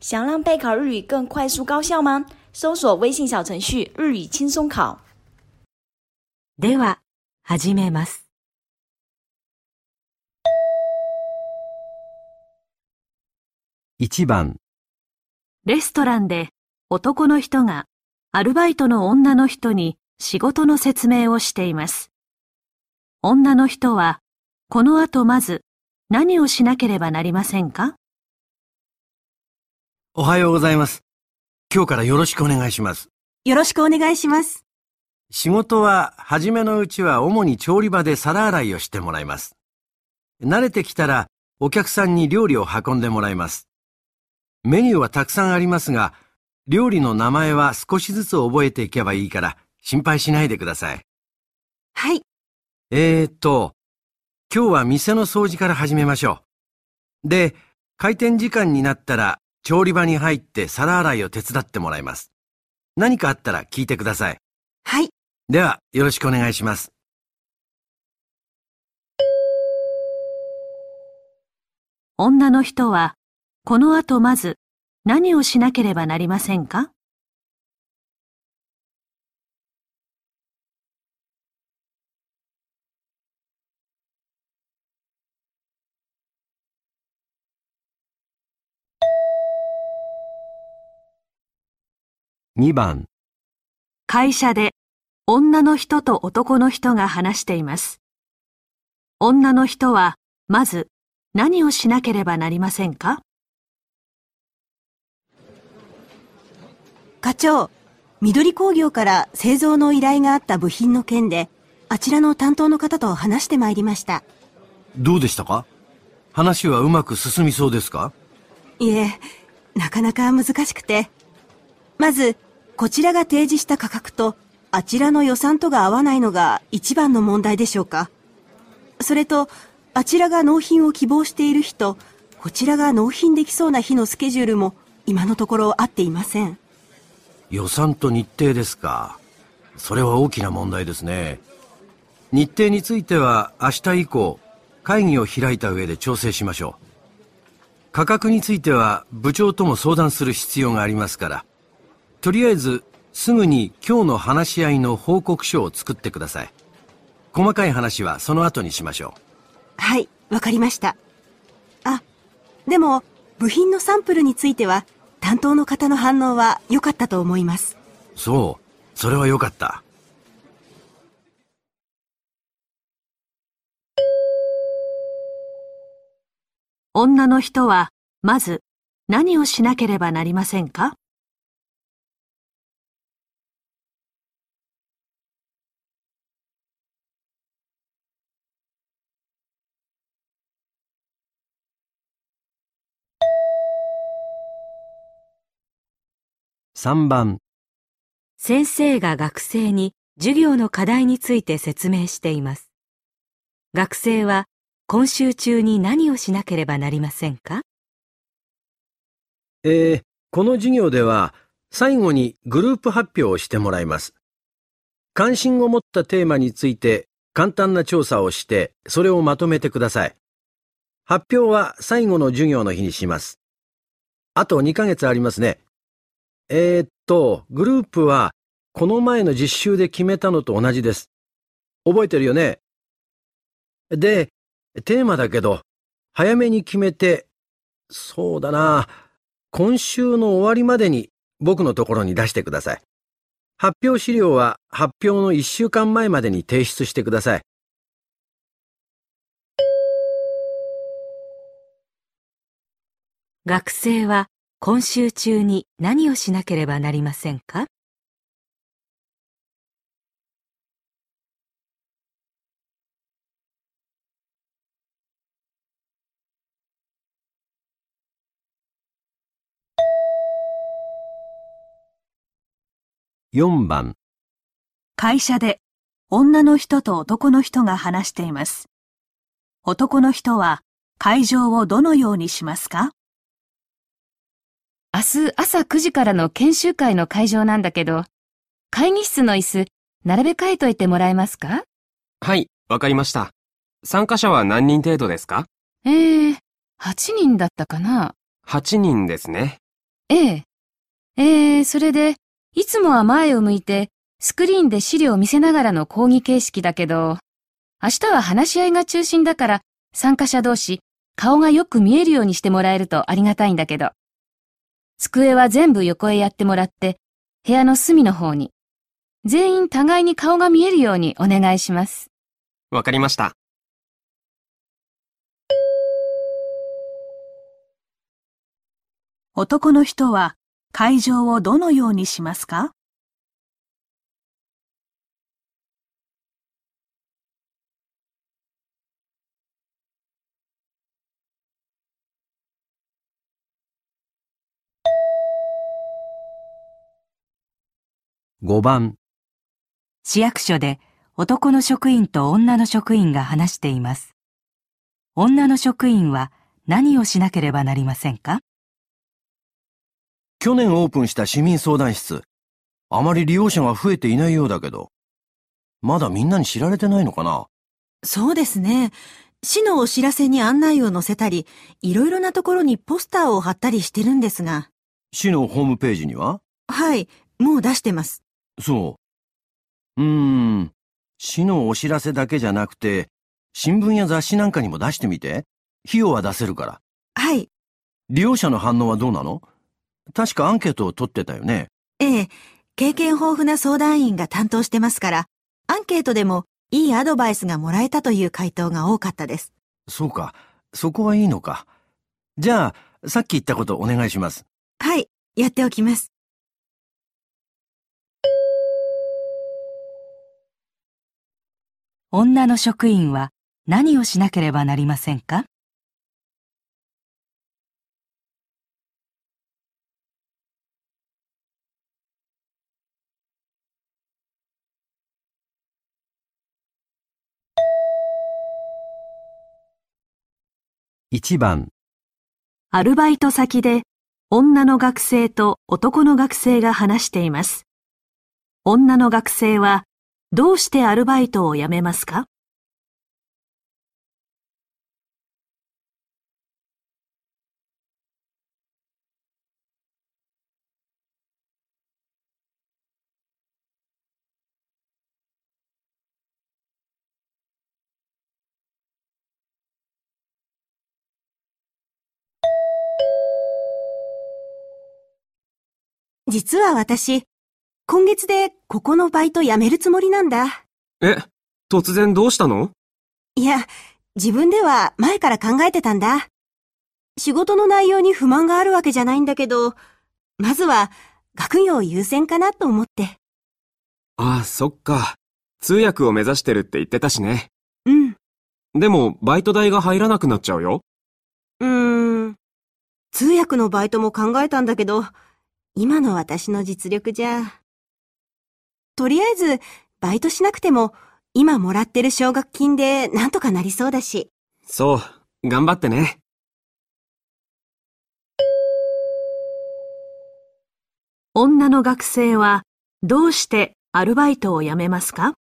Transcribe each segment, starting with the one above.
想让备考日语更快速高效吗？搜索微信小程序“日语轻松考”。では、始めます。1番、レストランで男の人がアルバイトの女の人に仕事の説明をしています。女の人は、この後まず何をしなければなりませんか？おはようございます。今日からよろしくお願いします。よろしくお願いします。仕事は、初めのうちは主に調理場で皿洗いをしてもらいます。慣れてきたら、お客さんに料理を運んでもらいます。メニューはたくさんありますが、料理の名前は少しずつ覚えていけばいいから、心配しないでください。はい。えーっと、今日は店の掃除から始めましょう。で、開店時間になったら、調理場に入って皿洗いを手伝ってもらいます。何かあったら聞いてください。はい。では、よろしくお願いします。女の人は、この後まず何をしなければなりませんか？2番、会社で女の人と男の人が話しています。女の人はまず何をしなければなりませんか？課長、緑工業から製造の依頼があった部品の件で、あちらの担当の方と話してまいりました。どうでしたか？話はうまく進みそうですか？いえ、なかなか難しくて。まず、こちらが提示した価格と、あちらの予算とが合わないのが一番の問題でしょうか。それと、あちらが納品を希望している日と、こちらが納品できそうな日のスケジュールも、今のところ合っていません。予算と日程ですか。それは大きな問題ですね。日程については明日以降、会議を開いた上で調整しましょう。価格については部長とも相談する必要がありますから、とりあえずすぐに今日の話し合いの報告書を作ってください。細かい話はその後にしましょはい、わかりました。あ、でも、部品のサンプルについては、担当の方の反応は良かったと思います。う。そう、それはよかった。女の人はまず何をしなければなりませんか？3番、先生が学生に授業の課題について説明しています。学生は今週中に何をしなければなりませんか？えー、この授業では最後にグループ発表をしてもらいます。関心を持ったテーマについて簡単な調査をしてそれをまとめてください。発表は最後の授業の日にします。あと2ヶ月ありますね。えー、っと、グループはこの前の実習で決めたのと同じです。覚えてるよね？で、テーマだけど、早めに決めて、そうだな、今週の終わりまでに僕のところに出してください。発表資料は発表の1週間前までに提出してください。学生は今週中に何をしなければなりませんか？4番、会社で女の人と男の人が話しています。男の人は会場をどのようにしますか？明日朝9時からの研修会の会場なんだけど、会議室の椅子、並べ替えといてもらえますか？はい、わかりました。参加者は何人程度ですか？ええー、8人だったかな ?8 人ですね。ええ。えー、それで、いつもは前を向いて、スクリーンで資料を見せながらの講義形式だけど、明日は話し合いが中心だから、参加者同士、顔がよく見えるようにしてもらえるとありがたいんだけど。机は全部横へやってもらって、部屋の隅の方に。全員互いに顔が見えるようにお願いします。わかりました。男の人は会場をどのようにしますか？5番市役所で男の職員と女の職員が話しています。女の職員は何をしなければなりませんか？去年オープンした市民相談室。あまり利用者が増えていないようだけど。まだみんなに知られてないのかな？そうですね。市のお知らせに案内を載せたり、いろいろなところにポスターを貼ったりしてるんですが。市のホームページには？はい、もう出してます。そう。うーん。市のお知らせだけじゃなくて、新聞や雑誌なんかにも出してみて。費用は出せるから。はい。利用者の反応はどうなの？確かアンケートを取ってたよね。ええ。経験豊富な相談員が担当してますから、アンケートでもいいアドバイスがもらえたという回答が多かったです。そうか。そこはいいのか。じゃあ、さっき言ったことお願いします。はい。やっておきます。女の職員は何をしなければなりませんか？1番アルバイト先で女の学生と男の学生が話しています。女の学生はどうしてアルバイトを辞めますか？実は私、今月でここのバイト辞めるつもりなんだ。え、突然どうしたの？いや、自分では前から考えてたんだ。仕事の内容に不満があるわけじゃないんだけど、まずは学業優先かなと思って。ああ、そっか。通訳を目指してるって言ってたしね。うん。でも、バイト代が入らなくなっちゃうよ。うーん。通訳のバイトも考えたんだけど、今の私の実力じゃ。とりあえず、バイトしなくても、今もらってる奨学金でなんとかなりそうだし。そう、頑張ってね。女の学生はどうしてアルバイトを辞めますか？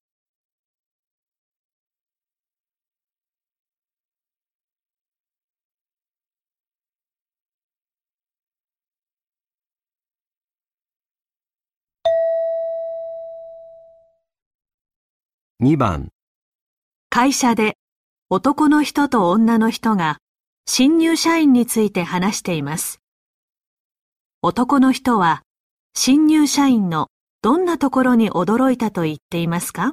2番会社で男の人と女の人が新入社員について話しています。男の人は新入社員のどんなところに驚いたと言っていますか？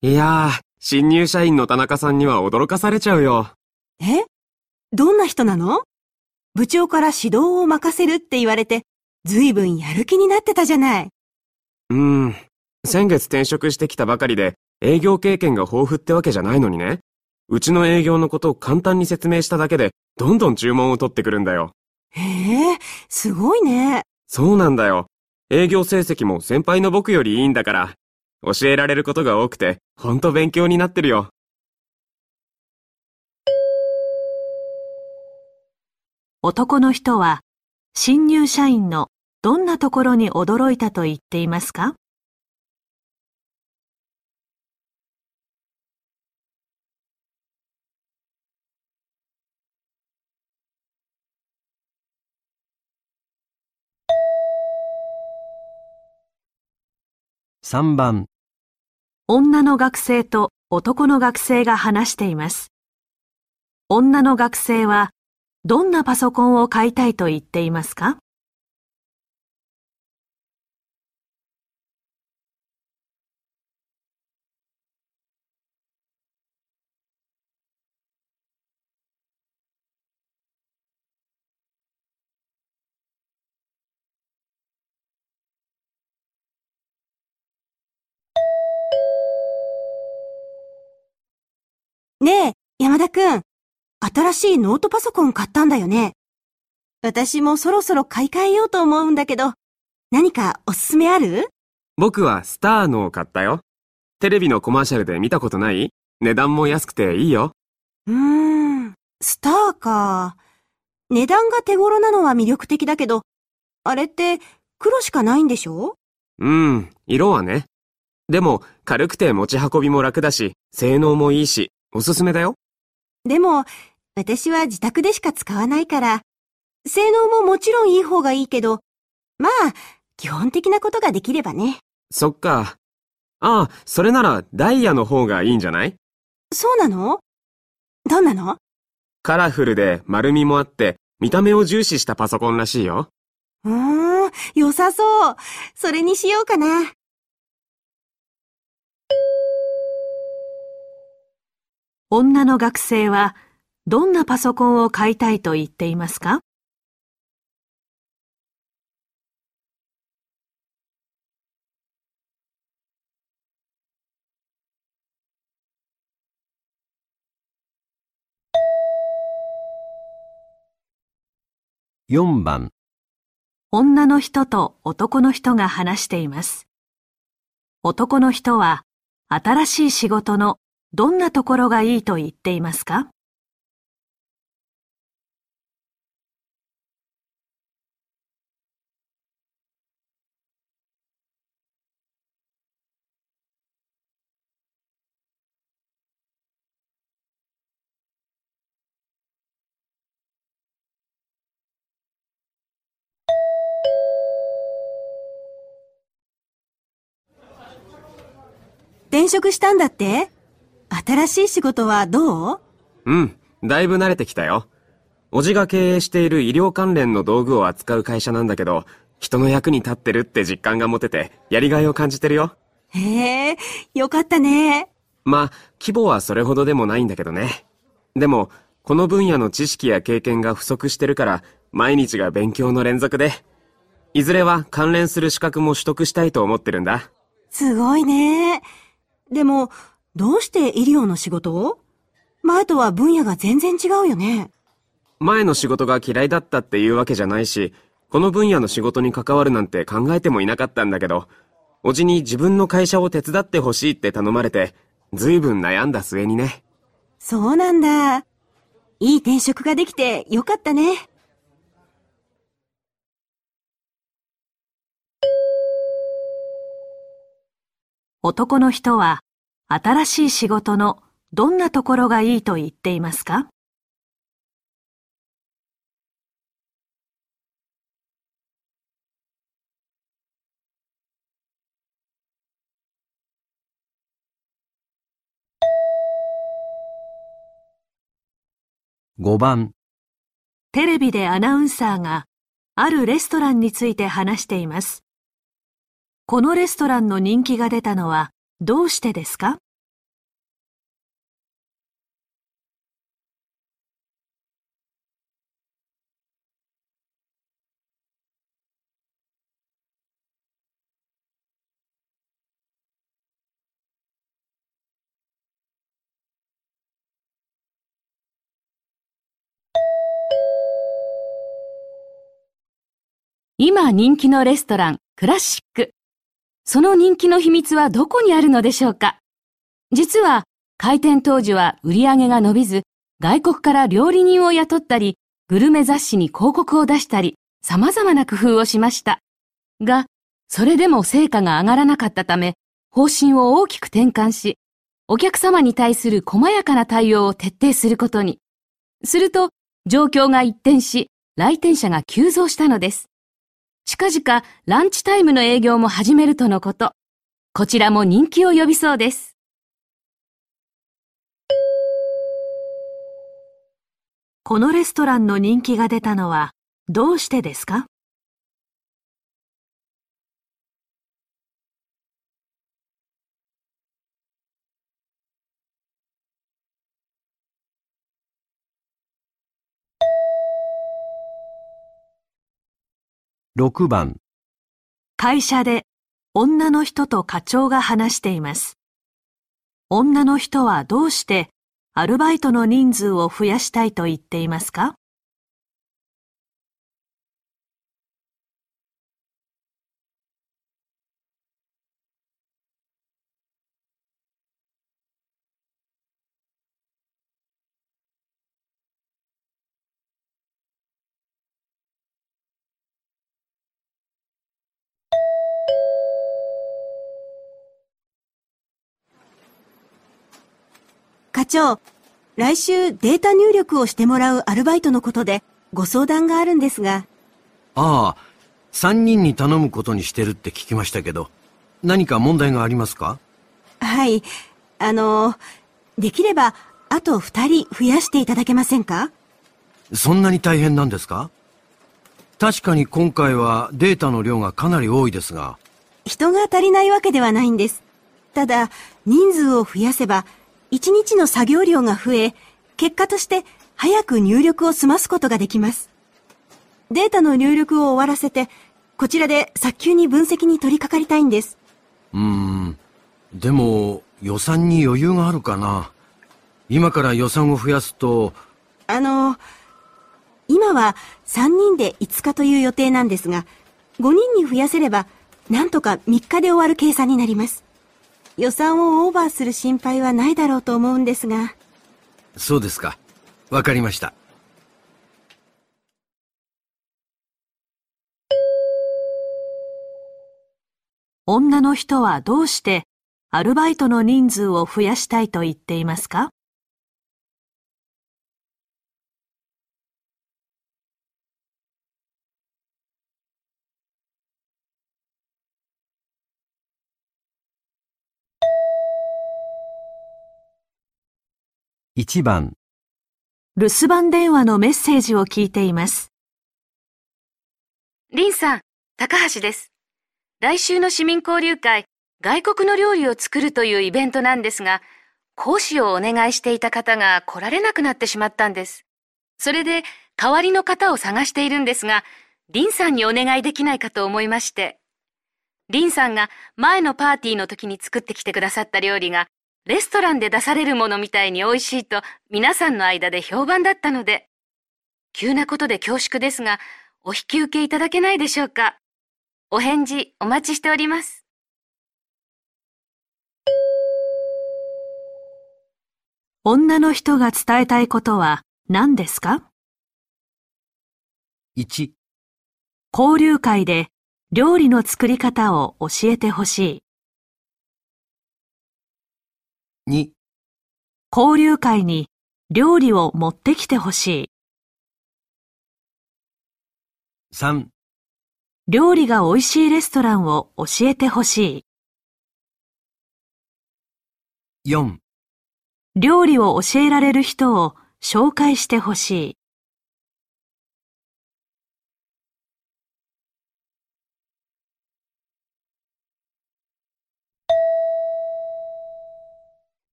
いやー、新入社員の田中さんには驚かされちゃうよ。え？どんな人なの？部長から指導を任せるって言われて、ずいぶんやる気になってたじゃない。うーん。先月転職してきたばかりで、営業経験が豊富ってわけじゃないのにね。うちの営業のことを簡単に説明しただけで、どんどん注文を取ってくるんだよ。へえ、すごいね。そうなんだよ。営業成績も先輩の僕よりいいんだから。教えられることが多くて、ほんと勉強になってるよ。男の人は、新入社員のどんなところに驚いたと言っていますか？3番、女の学生と男の学生が話しています。女の学生は、どんなパソコンを買いたいと言っていますか？ねえ、山田くん。新しいノートパソコン買ったんだよね。私もそろそろ買い替えようと思うんだけど、何かおすすめある？僕はスターのを買ったよ。テレビのコマーシャルで見たことない？値段も安くていいよ。うーん、スターか。値段が手頃なのは魅力的だけど、あれって黒しかないんでしょ？うん、色はね。でも、軽くて持ち運びも楽だし、性能もいいし、おすすめだよ。でも、私は自宅でしか使わないから、性能ももちろんいい方がいいけど、まあ、基本的なことができればね。そっか。ああ、それならダイヤの方がいいんじゃない？そうなの？どんなの？カラフルで丸みもあって、見た目を重視したパソコンらしいよ。うーん、良さそう。それにしようかな。女の学生は、どんなパソコンを買いたいと言っていますか？4番、女の人と男の人が話しています。男の人は、新しい仕事のどんなところがいいと言っていますか？転職したんだって？新しい仕事はどう？うん、だいぶ慣れてきたよ。おじが経営している医療関連の道具を扱う会社なんだけど、人の役に立ってるって実感が持てて、やりがいを感じてるよ。へえ、よかったね。まあ、規模はそれほどでもないんだけどね。でも、この分野の知識や経験が不足してるから、毎日が勉強の連続で、いずれは関連する資格も取得したいと思ってるんだ。すごいね。でも、どうして医療の仕事を？前とは分野が全然違うよね。前の仕事が嫌いだったっていうわけじゃないし、この分野の仕事に関わるなんて考えてもいなかったんだけど、おじに自分の会社を手伝ってほしいって頼まれて、ずいぶん悩んだ末にね。そうなんだ。いい転職ができてよかったね。男の人は、新しい仕事のどんなところがいいと言っていますか？5番、テレビでアナウンサーがあるレストランについて話しています。このレストランの人気が出たのはどうしてですか？今人気のレストラン、クラシック。その人気の秘密はどこにあるのでしょうか？実は、開店当時は売り上げが伸びず、外国から料理人を雇ったり、グルメ雑誌に広告を出したり、様々な工夫をしました。が、それでも成果が上がらなかったため、方針を大きく転換し、お客様に対する細やかな対応を徹底することに。すると、状況が一転し、来店者が急増したのです。近々ランチタイムの営業も始めるとのこと。こちらも人気を呼びそうです。このレストランの人気が出たのはどうしてですか？6番会社で女の人と課長が話しています。女の人はどうしてアルバイトの人数を増やしたいと言っていますか？長、来週データ入力をしてもらうアルバイトのことでご相談があるんですが。ああ、三人に頼むことにしてるって聞きましたけど、何か問題がありますか？はい。あの、できれば、あと二人増やしていただけませんか？そんなに大変なんですか？確かに今回はデータの量がかなり多いですが。人が足りないわけではないんです。ただ、人数を増やせば、1日の作業量が増え、結果として早く入力を済ますことができます。データの入力を終わらせて、こちらで早急に分析に取り掛かりたいんです。うーん。でも、予算に余裕があるかな。今から予算を増やすと。あの、今は3人で5日という予定なんですが、5人に増やせれば、なんとか3日で終わる計算になります。予算をオーバーする心配はないだろうと思うんですが。そうですか。わかりました。女の人はどうしてアルバイトの人数を増やしたいと言っていますか？1番留守番電話のメッセージを聞いています。リンさん、高橋です。来週の市民交流会、外国の料理を作るというイベントなんですが、講師をお願いしていた方が来られなくなってしまったんです。それで、代わりの方を探しているんですが、リンさんにお願いできないかと思いまして。リンさんが前のパーティーの時に作ってきてくださった料理がレストランで出されるものみたいに美味しいと皆さんの間で評判だったので、急なことで恐縮ですが、お引き受けいただけないでしょうか。お返事お待ちしております。女の人が伝えたいことは何ですか ?1 交流会で料理の作り方を教えてほしい。2交流会に料理を持ってきてほしい。3料理が美味しいレストランを教えてほしい。4料理を教えられる人を紹介してほしい。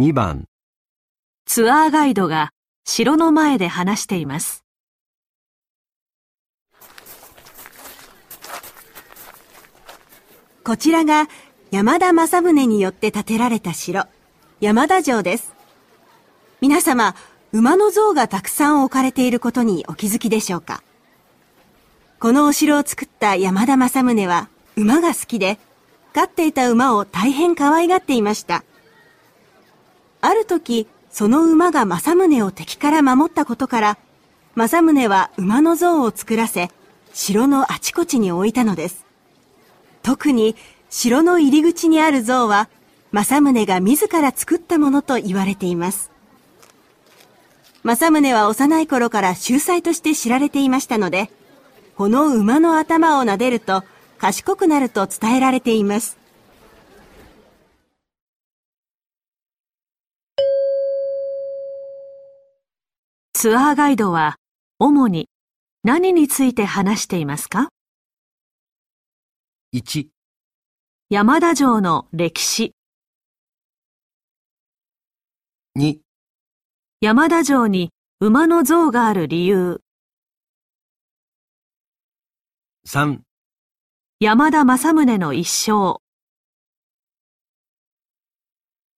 2番ツアーガイドが城の前で話しています。こちらが山田正宗によって建てられた城、山田城です。皆様、馬の像がたくさん置かれていることにお気づきでしょうか？このお城を作った山田正宗は馬が好きで、飼っていた馬を大変可愛がっていました。ある時、その馬が政宗を敵から守ったことから、政宗は馬の像を作らせ、城のあちこちに置いたのです。特に城の入り口にある像は、政宗が自ら作ったものと言われています。政宗は幼い頃から秀才として知られていましたので、この馬の頭を撫でると賢くなると伝えられています。ツアーガイドは主に何について話していますか ?1 山田城の歴史。2山田城に馬の像がある理由。3山田正宗の一生。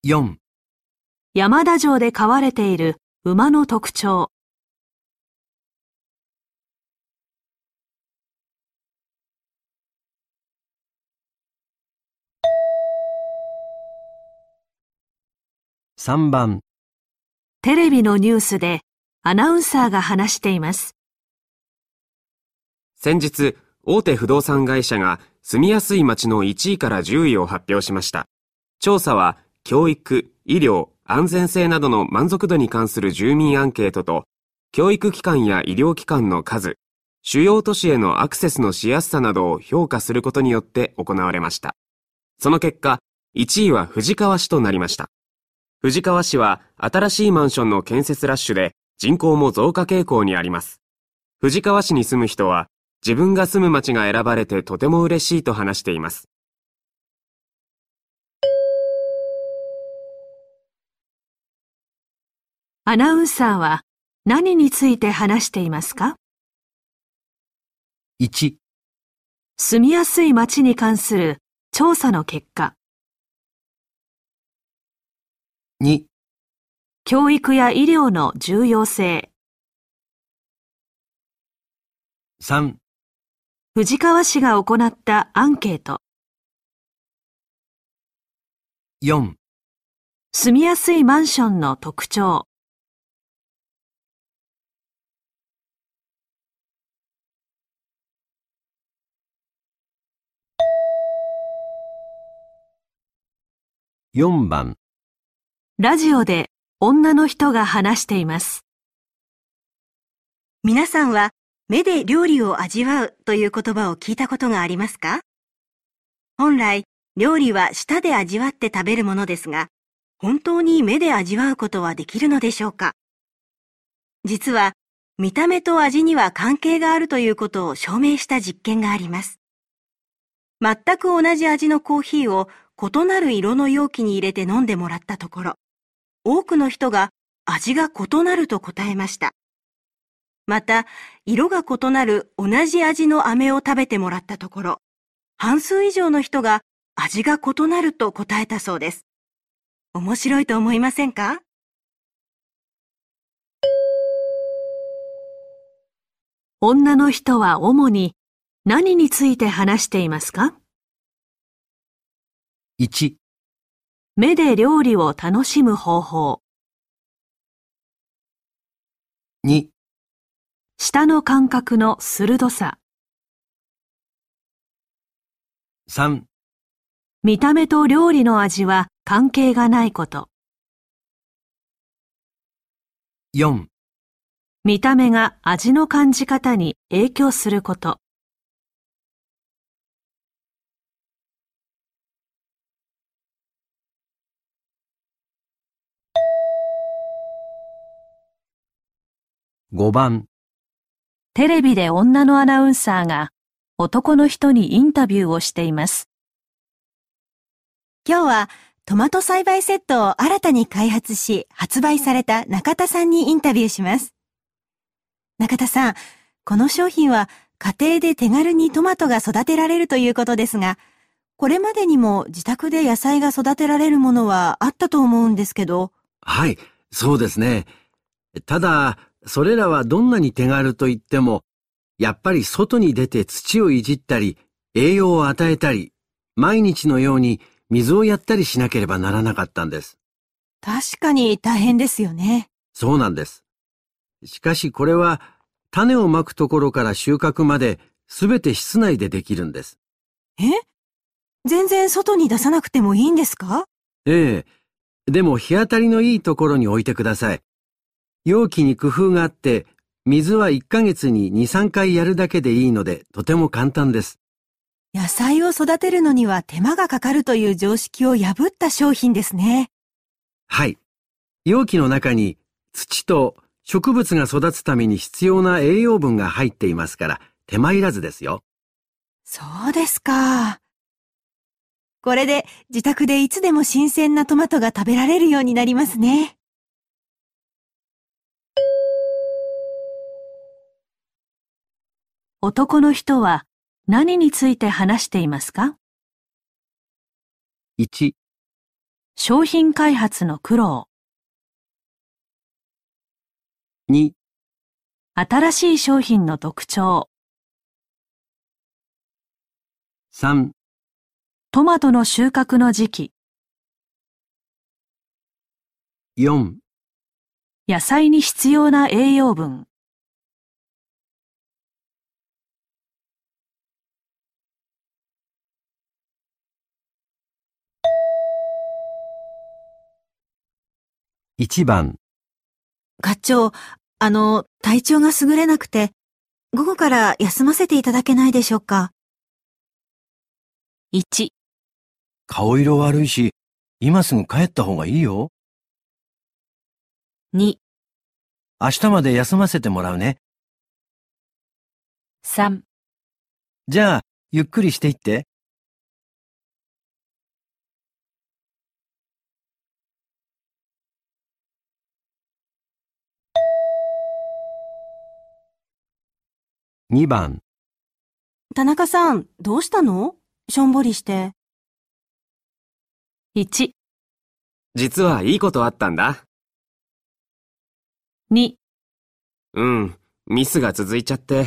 4山田城で飼われている馬の特徴3番テレビのニュースでアナウンサーが話しています。先日、大手不動産会社が住みやすい街の1位から10位を発表しました。調査は教育、医療、安全性などの満足度に関する住民アンケートと、教育機関や医療機関の数、主要都市へのアクセスのしやすさなどを評価することによって行われました。その結果、1位は藤川市となりました。藤川市は新しいマンションの建設ラッシュで人口も増加傾向にあります。藤川市に住む人は自分が住む町が選ばれてとても嬉しいと話しています。アナウンサーは何について話していますか ?1 住みやすい街に関する調査の結果2教育や医療の重要性。3藤川市が行ったアンケート。4住みやすいマンションの特徴。4番ラジオで女の人が話しています。皆さんは目で料理を味わうという言葉を聞いたことがありますか？本来、料理は舌で味わって食べるものですが、本当に目で味わうことはできるのでしょうか？実は、見た目と味には関係があるということを証明した実験があります。全く同じ味のコーヒーを異なる色の容器に入れて飲んでもらったところ、多くの人が味が異なると答えました。また、色が異なる同じ味の飴を食べてもらったところ、半数以上の人が味が異なると答えたそうです。面白いと思いませんか？女の人は主に何について話していますか ?1 目で料理を楽しむ方法。2舌の感覚の鋭さ。3見た目と料理の味は関係がないこと。4見た目が味の感じ方に影響すること。5番テレビで女のアナウンサーが男の人にインタビューをしています。今日はトマト栽培セットを新たに開発し発売された中田さんにインタビューします。中田さん、この商品は家庭で手軽にトマトが育てられるということですが、これまでにも自宅で野菜が育てられるものはあったと思うんですけど。はい、そうですね。ただ、それらはどんなに手軽と言っても、やっぱり外に出て土をいじったり、栄養を与えたり、毎日のように水をやったりしなければならなかったんです。確かに大変ですよね。そうなんです。しかしこれは種をまくところから収穫まで全て室内でできるんです。え？全然外に出さなくてもいいんですか？ええ。でも日当たりのいいところに置いてください。容器に工夫があって、水は1ヶ月に2、3回やるだけでいいので、とても簡単です。野菜を育てるのには手間がかかるという常識を破った商品ですね。はい。容器の中に土と植物が育つために必要な栄養分が入っていますから、手間いらずですよ。そうですか。これで自宅でいつでも新鮮なトマトが食べられるようになりますね。男の人は何について話していますか？1、商品開発の苦労、2、新しい商品の特徴、3、トマトの収穫の時期、4、野菜に必要な栄養分、1番、課長、あの、体調が優れなくて、午後から休ませていただけないでしょうか？1、顔色悪いし、今すぐ帰った方がいいよ。2、明日まで休ませてもらうね。3じゃあ、ゆっくりしていって。2番、田中さん、どうしたの？しょんぼりして。1、実はいいことあったんだ。2、うん、ミスが続いちゃって、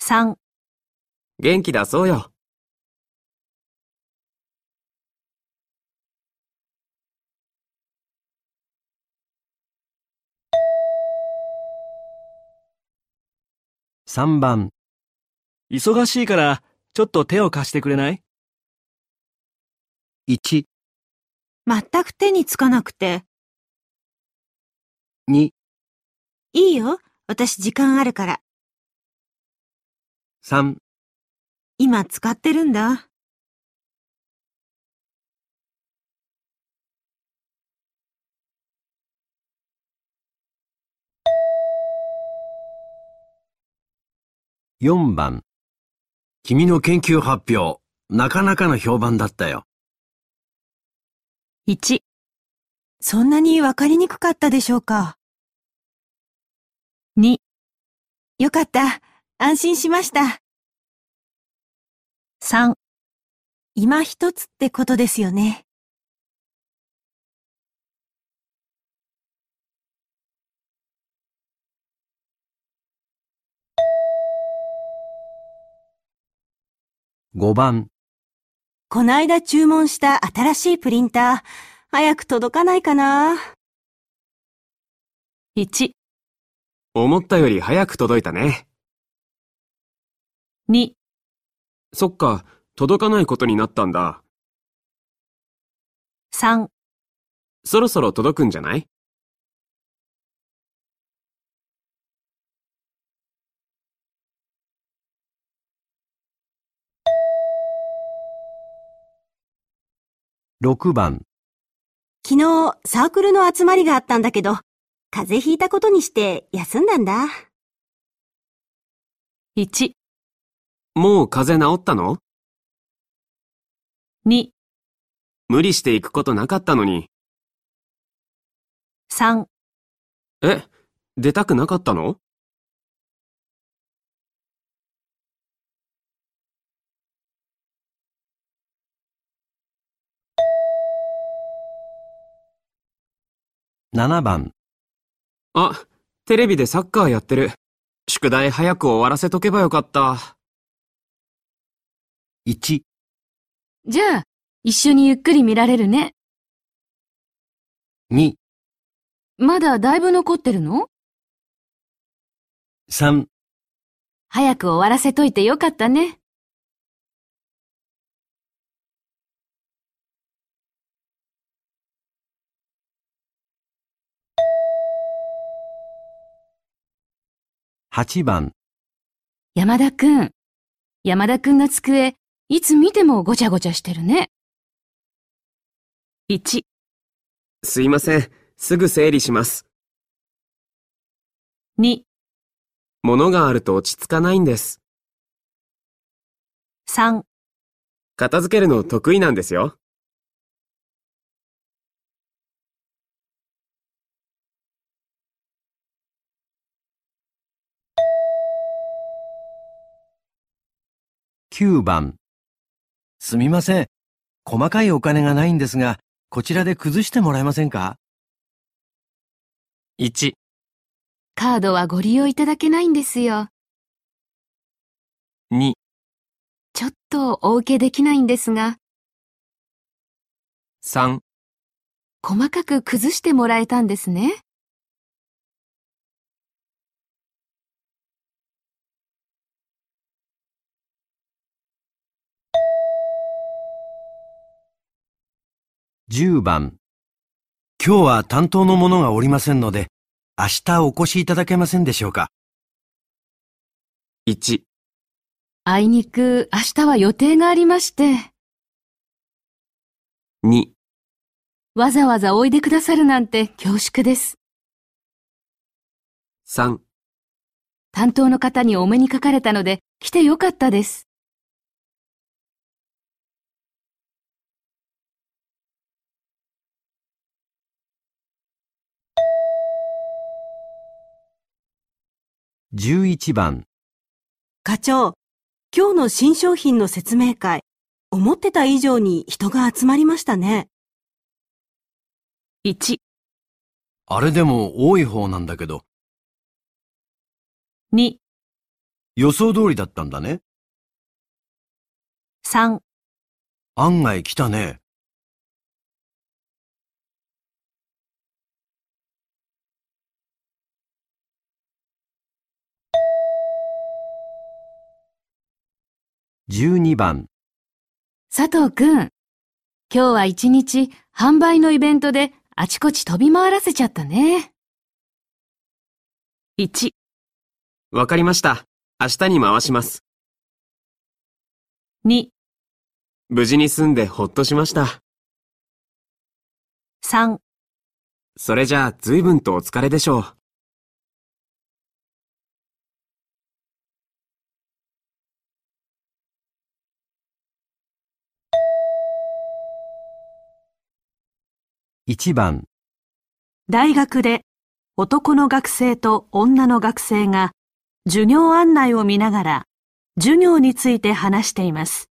3元気出そうよ。3番、忙しいから、ちょっと手を貸してくれない？1、全く手につかなくて。2、いいよ。私時間あるから。3、今使ってるんだ。4番。君の研究発表、なかなかの評判だったよ。1、そんなにわかりにくかったでしょうか。2、よかった。安心しました。3今一つってことですよね。5番。こないだ注文した新しいプリンター、早く届かないかな？1、思ったより早く届いたね。2、そっか、届かないことになったんだ。3そろそろ届くんじゃない？6番。昨日サークルの集まりがあったんだけど、風邪ひいたことにして休んだんだ。1、もう風邪治ったの？2、無理して行くことなかったのに。3え、出たくなかったの？7番。あ、テレビでサッカーやってる。宿題早く終わらせとけばよかった。1、じゃあ、一緒にゆっくり見られるね。2、まだだいぶ残ってるの？3、早く終わらせといてよかったね。8番、山田くん。山田くんの机、いつ見てもごちゃごちゃしてるね。1、すいません。すぐ整理します。2、物があると落ち着かないんです。3、片付けるの得意なんですよ。9番。すみません。細かいお金がないんですが、こちらで崩してもらえませんか？1、カードはご利用いただけないんですよ。2、ちょっとお受けできないんですが、3、細かく崩してもらえたんですね。10番。今日は担当の者がおりませんので、明日お越しいただけませんでしょうか？1、あいにく明日は予定がありまして、2、わざわざおいでくださるなんて恐縮です。3担当の方にお目にかかれたので来てよかったです。11番。課長、今日の新商品の説明会、思ってた以上に人が集まりましたね。1、あれでも多い方なんだけど、2、予想通りだったんだね。3、案外来たね。12番。佐藤くん、今日は一日販売のイベントであちこち飛び回らせちゃったね。1、わかりました。明日に回します。2、無事に済んでほっとしました。3それじゃあ随分とお疲れでしょう。1番。大学で男の学生と女の学生が授業案内を見ながら授業について話しています。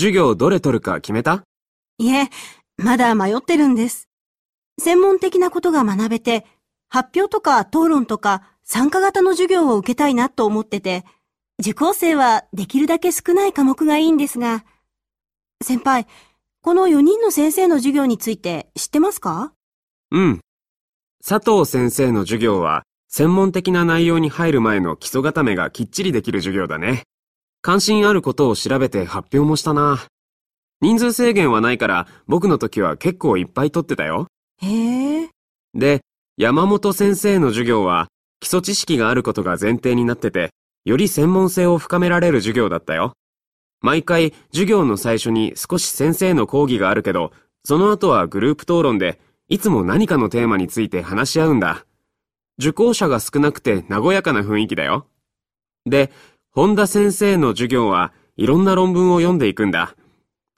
授業どれ取るか決めた？いえ、まだ迷ってるんです。専門的なことが学べて、発表とか討論とか参加型の授業を受けたいなと思ってて、受講生はできるだけ少ない科目がいいんですが、先輩、この4人の先生の授業について知ってますか？うん。佐藤先生の授業は、専門的な内容に入る前の基礎固めがきっちりできる授業だね。関心あることを調べて発表もしたな。人数制限はないから、僕の時は結構いっぱい取ってたよ。へえ。で、山本先生の授業は、基礎知識があることが前提になってて、より専門性を深められる授業だったよ。毎回、授業の最初に少し先生の講義があるけど、その後はグループ討論で、いつも何かのテーマについて話し合うんだ。受講者が少なくて和やかな雰囲気だよ。で、本田先生の授業はいろんな論文を読んでいくんだ。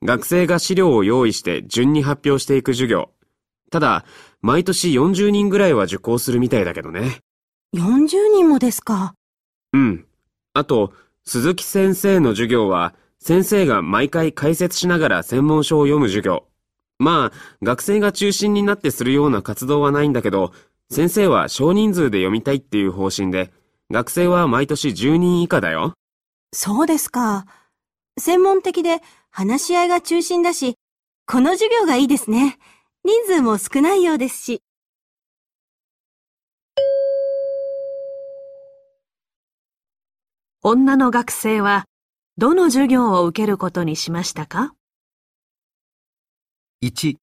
学生が資料を用意して順に発表していく授業。ただ、毎年40人ぐらいは受講するみたいだけどね。40人もですか。うん。あと、鈴木先生の授業は、先生が毎回解説しながら専門書を読む授業。まあ、学生が中心になってするような活動はないんだけど、先生は少人数で読みたいっていう方針で、学生は毎年10人以下だよ。そうですか。専門的で話し合いが中心だし、この授業がいいですね。人数も少ないようですし。女の学生はどの授業を受けることにしましたか？1、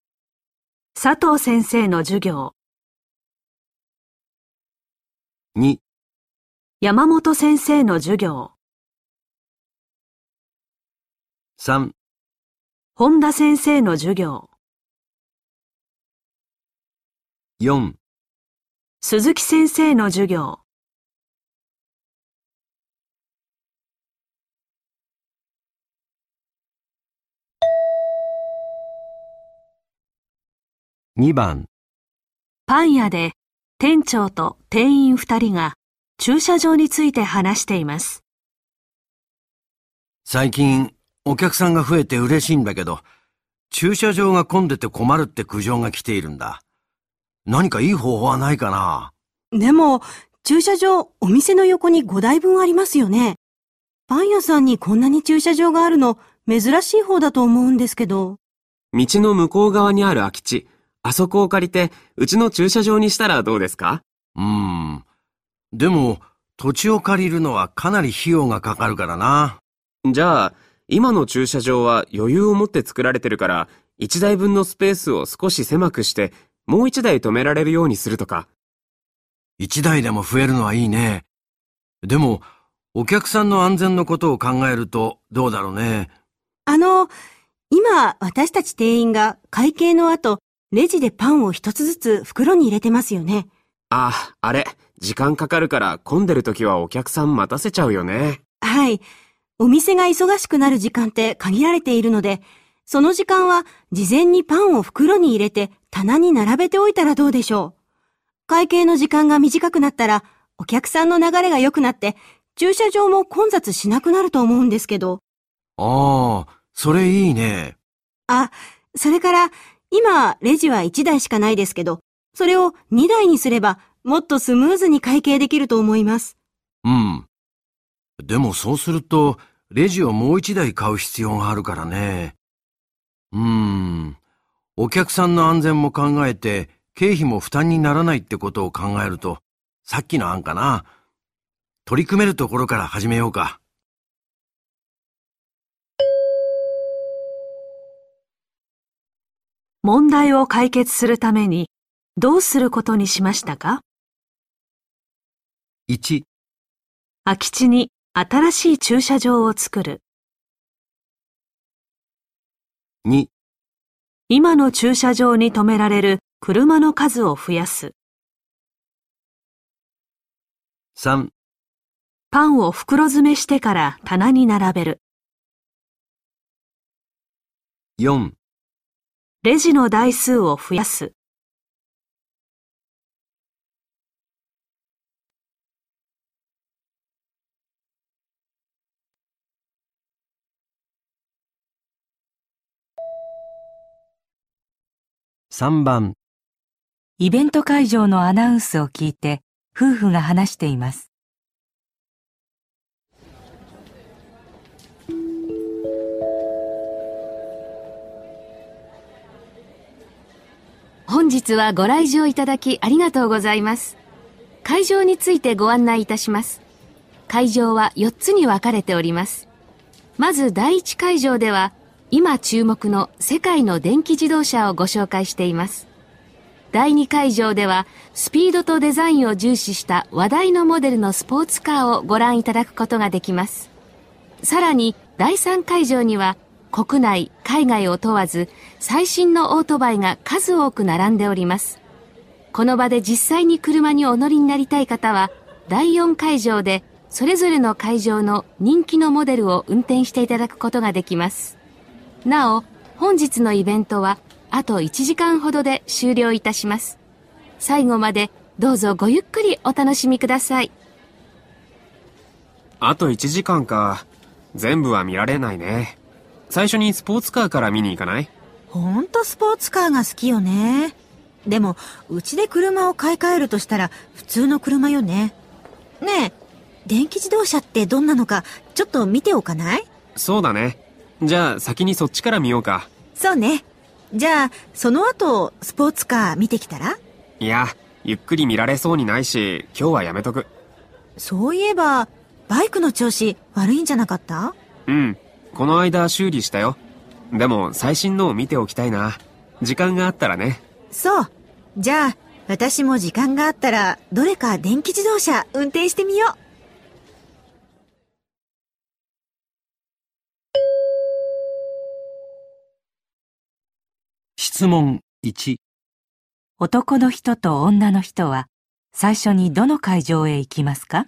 佐藤先生の授業、2、山本先生の授業、3、本田先生の授業、4、鈴木先生の授業、2番、パン屋で店長と店員二人が駐車場について話しています。最近お客さんが増えて嬉しいんだけど、駐車場が混んでて困るって苦情が来ているんだ。何かいい方法はないかなでも、駐車場、お店の横に5台分ありますよね。パン屋さんにこんなに駐車場があるの、珍しい方だと思うんですけど。道の向こう側にある空き地、あそこを借りて、うちの駐車場にしたらどうですか？うーん。でも、土地を借りるのはかなり費用がかかるからな。じゃあ、今の駐車場は余裕を持って作られてるから、1台分のスペースを少し狭くして、もう1台止められるようにするとか。一台でも増えるのはいいね。でも、お客さんの安全のことを考えるとどうだろうね。あの、今、私たち店員が会計の後、レジでパンを一つずつ袋に入れてますよね。あ、あれ、時間かかるから混んでる時はお客さん待たせちゃうよね。はい。お店が忙しくなる時間って限られているので、その時間は事前にパンを袋に入れて棚に並べておいたらどうでしょう。会計の時間が短くなったら、お客さんの流れが良くなって、駐車場も混雑しなくなると思うんですけど。ああ、それいいね。あ、それから、今、レジは1台しかないですけど、それを2台にすれば、もっとスムーズに会計できると思います。うん。でもそうすると、レジをもう一台買う必要があるからね。うーん。お客さんの安全も考えて、経費も負担にならないってことを考えると、さっきの案かな。取り組めるところから始めようか。問題を解決するためにどうすることにしましたか？1、空き地に新しい駐車場を作る。2、今の駐車場に止められる車の数を増やす。3、パンを袋詰めしてから棚に並べる。4、レジの台数を増やす。3番、イベント会場のアナウンスを聞いて夫婦が話しています。日はご来場いただきありがとうございます。会場についてご案内いたします。会場は4つに分かれております。まず第1会場では、今注目の世界の電気自動車をご紹介しています。第2会場では、スピードとデザインを重視した話題のモデルのスポーツカーをご覧いただくことができます。さらに、第3会場には、国内、海外を問わず、最新のオートバイが数多く並んでおります。この場で実際に車にお乗りになりたい方は、第4会場で、それぞれの会場の人気のモデルを運転していただくことができます。なお、本日のイベントは、あと1時間ほどで終了いたします。最後までどうぞごゆっくりお楽しみください。あと1時間か。全部は見られないね。最初にスポーツカーから見に行かない？ほんとスポーツカーが好きよね。でも、うちで車を買い替えるとしたら普通の車よね。ねえ、電気自動車ってどんなのかちょっと見ておかない？そうだね。じゃあ先にそっちから見ようか。そうね。じゃあ、その後、スポーツカー見てきたら？いや、ゆっくり見られそうにないし、今日はやめとく。そういえば、バイクの調子悪いんじゃなかった？うん。この間修理したよ。でも最新のを見ておきたいな。時間があったらね。そう。じゃあ、私も時間があったら、どれか電気自動車運転してみよう。質問1、男の人と女の人は最初にどの会場へ行きますか？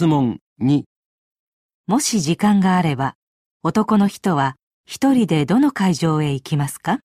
質問2、もし時間があれば、男の人は一人でどの会場へ行きますか？